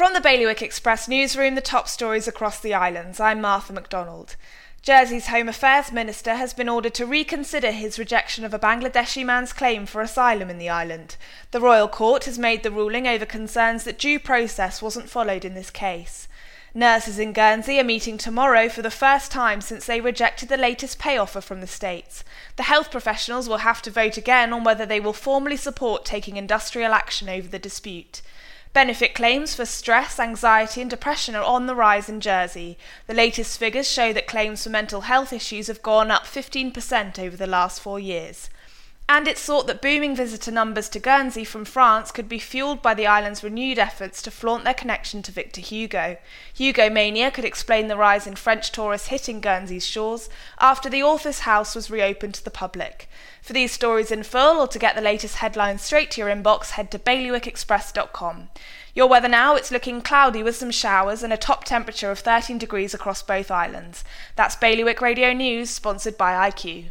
From the Bailiwick Express newsroom, the top stories across the islands. I'm Martha MacDonald. Jersey's Home Affairs Minister has been ordered to reconsider his rejection of a Bangladeshi man's claim for asylum in the island. The Royal Court has made the ruling over concerns that due process wasn't followed in this case. Nurses in Guernsey are meeting tomorrow for the first time since they rejected the latest pay offer from the states. The health professionals will have to vote again on whether they will formally support taking industrial action over the dispute. Benefit claims for stress, anxiety, and depression are on the rise in Jersey. The latest figures show that claims for mental health issues have gone up 15% over the last four years and it's thought that booming visitor numbers to Guernsey from France could be fueled by the island's renewed efforts to flaunt their connection to Victor Hugo. Hugo mania could explain the rise in French tourists hitting Guernsey's shores after the author's house was reopened to the public. For these stories in full or to get the latest headlines straight to your inbox, head to bailiwickexpress.com. Your weather now, it's looking cloudy with some showers and a top temperature of 13 degrees across both islands. That's Bailiwick Radio News, sponsored by IQ